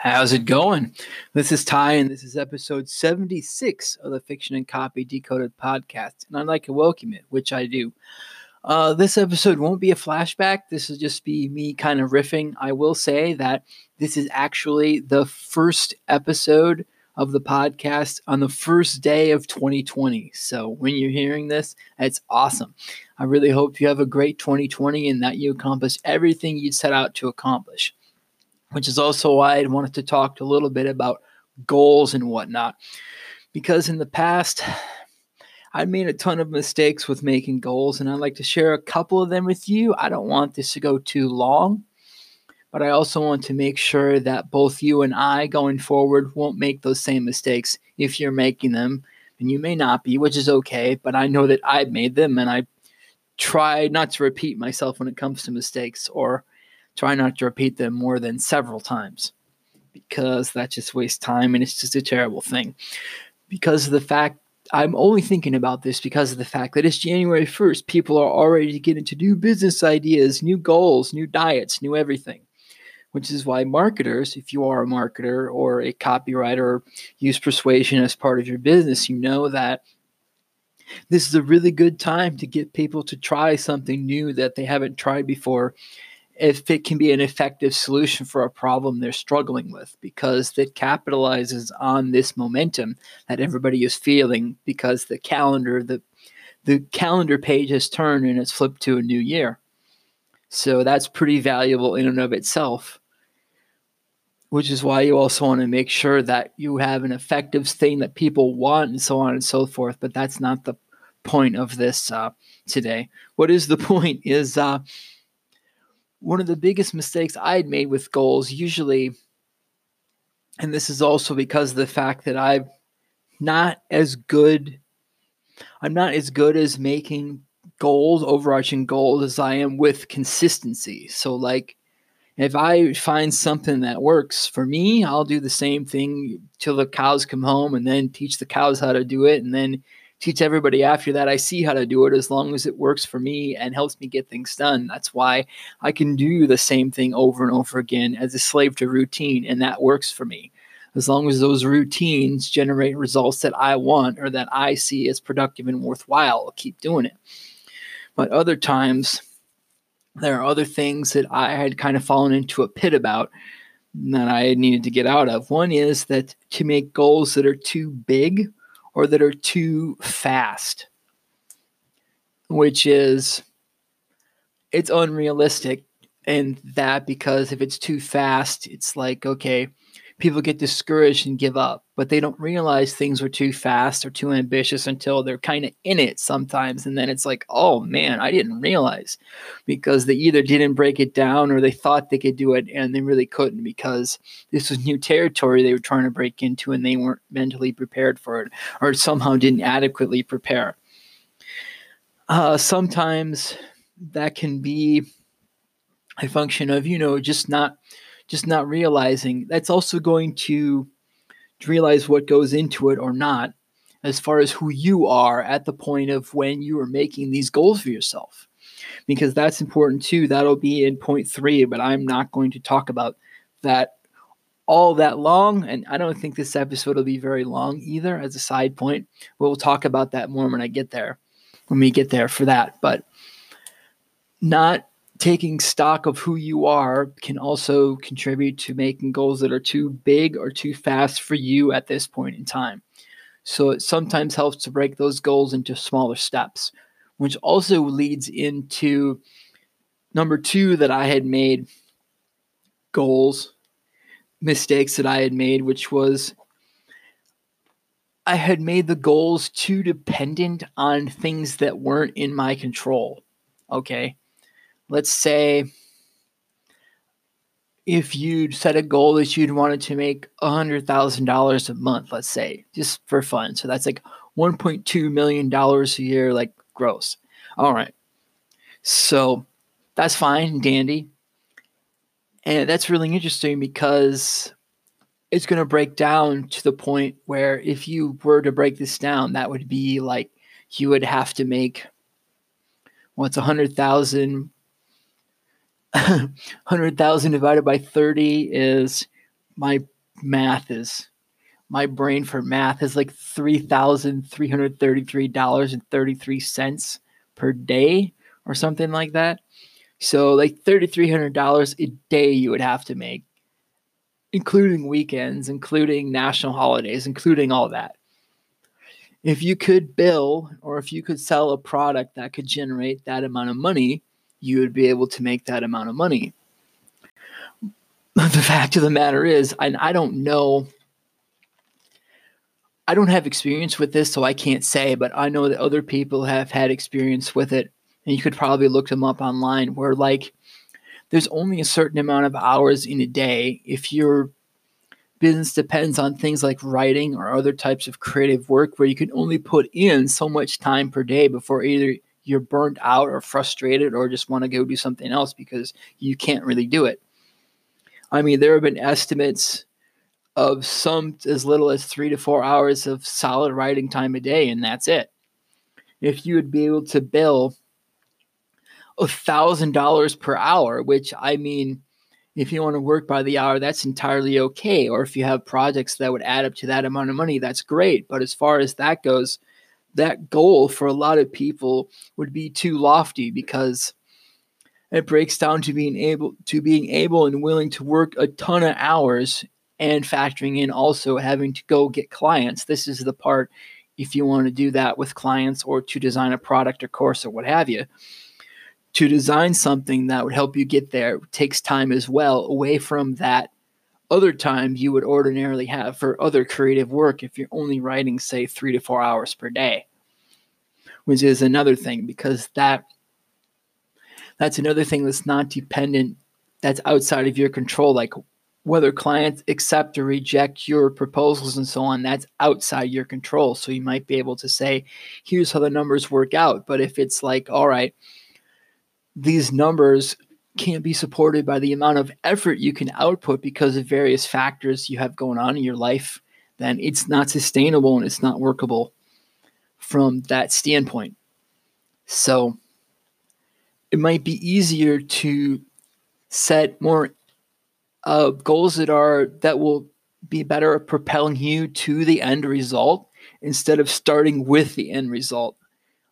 How's it going? This is Ty, and this is episode 76 of the Fiction and Copy Decoded podcast. And I'd like to welcome it, which I do. Uh, this episode won't be a flashback. This will just be me kind of riffing. I will say that this is actually the first episode of the podcast on the first day of 2020. So when you're hearing this, it's awesome. I really hope you have a great 2020 and that you accomplish everything you set out to accomplish which is also why I wanted to talk a little bit about goals and whatnot. Because in the past, I made a ton of mistakes with making goals, and I'd like to share a couple of them with you. I don't want this to go too long, but I also want to make sure that both you and I going forward won't make those same mistakes if you're making them. And you may not be, which is okay, but I know that I've made them and I try not to repeat myself when it comes to mistakes or try not to repeat them more than several times because that just wastes time and it's just a terrible thing. Because of the fact I'm only thinking about this because of the fact that it's January 1st. People are already getting to new business ideas, new goals, new diets, new everything. Which is why marketers, if you are a marketer or a copywriter use persuasion as part of your business, you know that this is a really good time to get people to try something new that they haven't tried before if it can be an effective solution for a problem they're struggling with because it capitalizes on this momentum that everybody is feeling because the calendar the the calendar page has turned and it's flipped to a new year. So that's pretty valuable in and of itself which is why you also want to make sure that you have an effective thing that people want and so on and so forth but that's not the point of this uh, today. What is the point is uh, one of the biggest mistakes I'd made with goals, usually, and this is also because of the fact that I'm not as good, I'm not as good as making goals, overarching goals, as I am with consistency. So, like, if I find something that works for me, I'll do the same thing till the cows come home and then teach the cows how to do it and then teach everybody after that. I see how to do it as long as it works for me and helps me get things done. That's why I can do the same thing over and over again as a slave to routine, and that works for me. As long as those routines generate results that I want or that I see as productive and worthwhile, I'll keep doing it. But other times, there are other things that I had kind of fallen into a pit about that I needed to get out of. One is that to make goals that are too big or that are too fast, which is it's unrealistic. And that because if it's too fast, it's like, okay, people get discouraged and give up, but they don't realize things are too fast or too ambitious until they're kind of in it sometimes. And then it's like, oh man, I didn't realize because they either didn't break it down or they thought they could do it and they really couldn't because this was new territory they were trying to break into and they weren't mentally prepared for it or somehow didn't adequately prepare. Uh, sometimes that can be a function of, you know, just not just not realizing that's also going to, to realize what goes into it or not as far as who you are at the point of when you are making these goals for yourself. Because that's important too that'll be in point three but i'm not going to talk about that all that long and i don't think this episode will be very long either as a side point we'll talk about that more when i get there when we get there for that but not taking stock of who you are can also contribute to making goals that are too big or too fast for you at this point in time. So it sometimes helps to break those goals into smaller steps, which also leads into number two that I had made goals, mistakes that I had made, which was I had made the goals too dependent on things that weren't in my control. Okay let's say if you set a goal that you'd wanted to make $100,000 a month, let's say, just for fun. So that's like $1.2 million a year, like gross. All right. So that's fine, dandy. And that's really interesting because it's going to break down to the point where if you were to break this down, that would be like you would have to make what's hundred thousand 100,000 divided by 30 is my math is my brain for math is like $3,333.33 per day or something like that. So, like $3,300 a day you would have to make, including weekends, including national holidays, including all that. If you could bill or if you could sell a product that could generate that amount of money, you would be able to make that amount of money. The fact of the matter is, and I don't know I don't have experience with this, so I can't say, but I know that other people have had experience with it. And you could probably look them up online where, like, there's only a certain amount of hours in a day. If your business depends on things like writing or other types of creative work, where you can only put in so much time per day before either you're burnt out or frustrated or just want to go do something else because you can't really do it. I mean, there have been estimates of some as little as three to four hours of solid writing time a day, and that's it. If you would be able to bill a thousand dollars per hour, which I mean, if you want to work by the hour, that's entirely okay. Or if you have projects that would add up to that amount of money, that's great. But as far as that goes, that goal for a lot of people would be too lofty because it breaks down to being able to being able and willing to work a ton of hours and factoring in also having to go get clients. This is the part if you want to do that with clients or to design a product or course or what have you. To design something that would help you get there takes time as well, away from that other time you would ordinarily have for other creative work if you're only writing, say, three to four hours per day, which is another thing because that that's another thing that's not dependent, that's outside of your control. Like whether clients accept or reject your proposals and so on, that's outside your control. So you might be able to say, here's how the numbers work out. But if it's like, all right, these numbers can't be supported by the amount of effort you can output because of various factors you have going on in your life, then it's not sustainable and it's not workable from that standpoint. So it might be easier to set more uh, goals that are that will be better at propelling you to the end result instead of starting with the end result.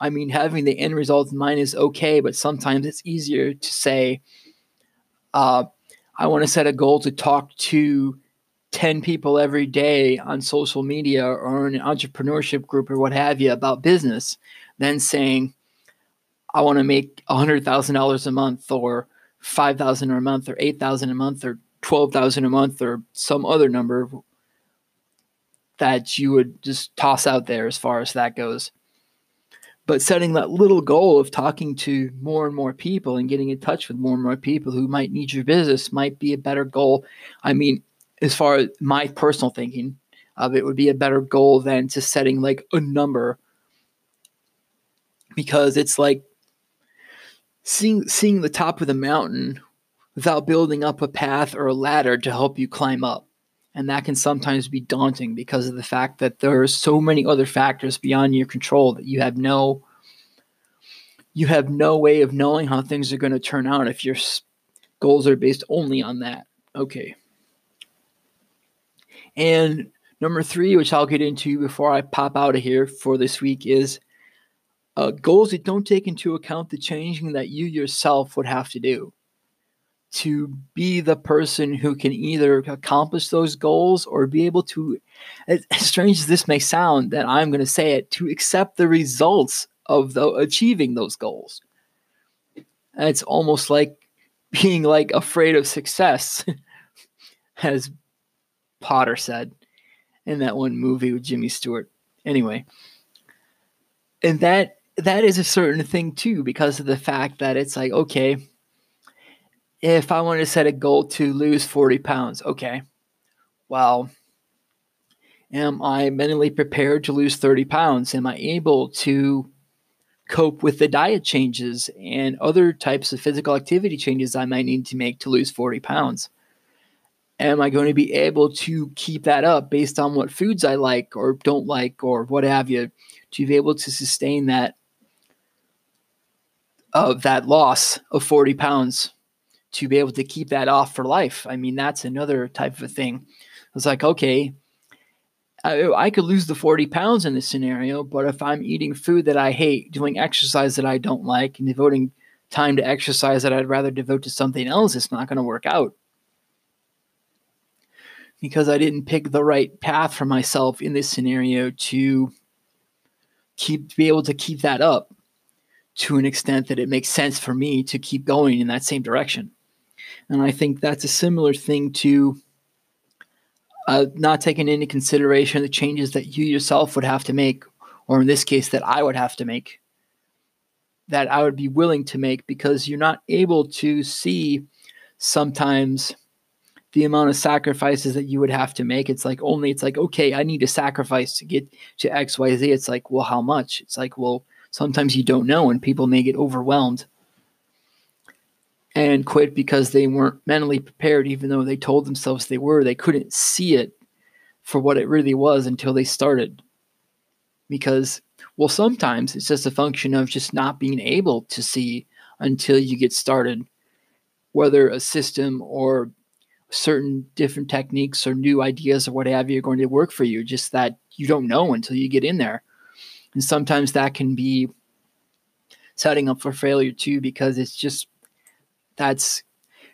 I mean, having the end result in mind is okay, but sometimes it's easier to say, uh, I want to set a goal to talk to 10 people every day on social media or in an entrepreneurship group or what have you about business than saying, I want to make $100,000 a month or 5,000 a month or 8,000 a month or twelve thousand a month or some other number that you would just toss out there as far as that goes. But setting that little goal of talking to more and more people and getting in touch with more and more people who might need your business might be a better goal. I mean, as far as my personal thinking of it would be a better goal than just setting like a number because it's like seeing seeing the top of the mountain without building up a path or a ladder to help you climb up. And that can sometimes be daunting because of the fact that there are so many other factors beyond your control that you have no you have no way of knowing how things are going to turn out if your goals are based only on that. Okay. And number three, which I'll get into before I pop out of here for this week, is uh, goals that don't take into account the changing that you yourself would have to do to be the person who can either accomplish those goals or be able to, as strange as this may sound, that I'm going to say it, to accept the results of the, achieving those goals. And it's almost like being like afraid of success, as Potter said in that one movie with Jimmy Stewart. Anyway, and that that is a certain thing too because of the fact that it's like okay if I wanted to set a goal to lose 40 pounds, okay, well, am I mentally prepared to lose 30 pounds? Am I able to cope with the diet changes and other types of physical activity changes I might need to make to lose 40 pounds? Am I going to be able to keep that up based on what foods I like or don't like or what have you to be able to sustain that of that loss of 40 pounds to be able to keep that off for life. I mean, that's another type of a thing. It's like, okay, I, I could lose the 40 pounds in this scenario, but if I'm eating food that I hate, doing exercise that I don't like, and devoting time to exercise that I'd rather devote to something else, it's not going to work out. Because I didn't pick the right path for myself in this scenario to keep be able to keep that up to an extent that it makes sense for me to keep going in that same direction. And I think that's a similar thing to uh, not taking into consideration the changes that you yourself would have to make, or in this case, that I would have to make, that I would be willing to make because you're not able to see sometimes the amount of sacrifices that you would have to make. It's like only, it's like, okay, I need to sacrifice to get to XYZ. It's like, well, how much? It's like, well, sometimes you don't know, and people may get overwhelmed and quit because they weren't mentally prepared, even though they told themselves they were. They couldn't see it for what it really was until they started. Because, well, sometimes it's just a function of just not being able to see until you get started, whether a system or certain different techniques or new ideas or what have you are going to work for you, just that you don't know until you get in there. And sometimes that can be setting up for failure too, because it's just that's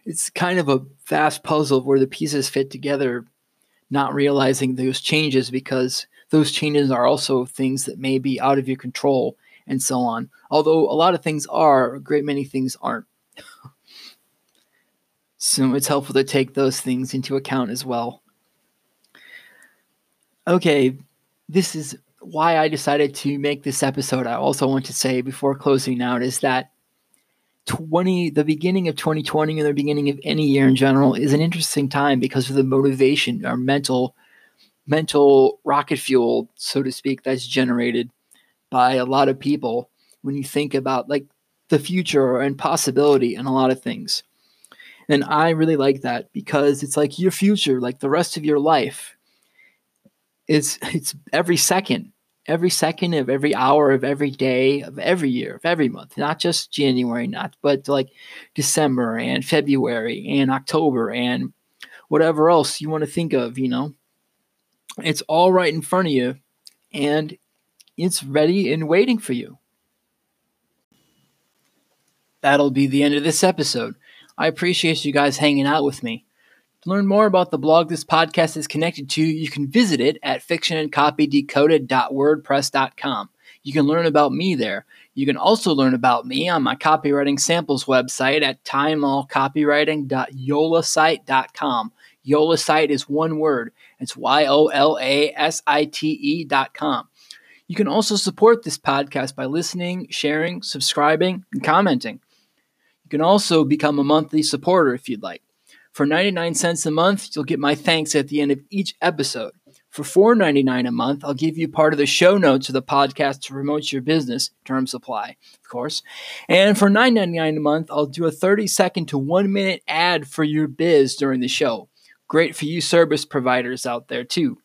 it's kind of a vast puzzle where the pieces fit together, not realizing those changes because those changes are also things that may be out of your control and so on. Although a lot of things are, a great many things aren't. so it's helpful to take those things into account as well. Okay, this is why I decided to make this episode. I also want to say before closing out is that 20 the beginning of 2020 and the beginning of any year in general is an interesting time because of the motivation our mental mental rocket fuel so to speak that's generated by a lot of people when you think about like the future and possibility and a lot of things. And i really like that because it's like your future like the rest of your life is it's every second every second of every hour of every day of every year of every month not just january not but like december and february and october and whatever else you want to think of you know? It's all right in front of you and it's ready and waiting for you. That'll be the end of this episode. I appreciate you guys hanging out with me to learn more about the blog this podcast is connected to, you can visit it at fictionandcopydecoded.wordpress.com. You can learn about me there. You can also learn about me on my copywriting samples website at timeallcopywriting.yolasite.com. Yolasite is one word. It's Y O L A S I T E dot com. You can also support this podcast by listening, sharing, subscribing, and commenting. You can also become a monthly supporter if you'd like. For 99 cents a month, you'll get my thanks at the end of each episode. For $4.99 a month, I'll give you part of the show notes of the podcast to promote your business. Terms apply, of course. And for $9.99 a month, I'll do a 30 second to one minute ad for your biz during the show. Great for you service providers out there, too.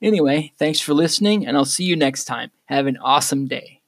Anyway, thanks for listening, and I'll see you next time. Have an awesome day.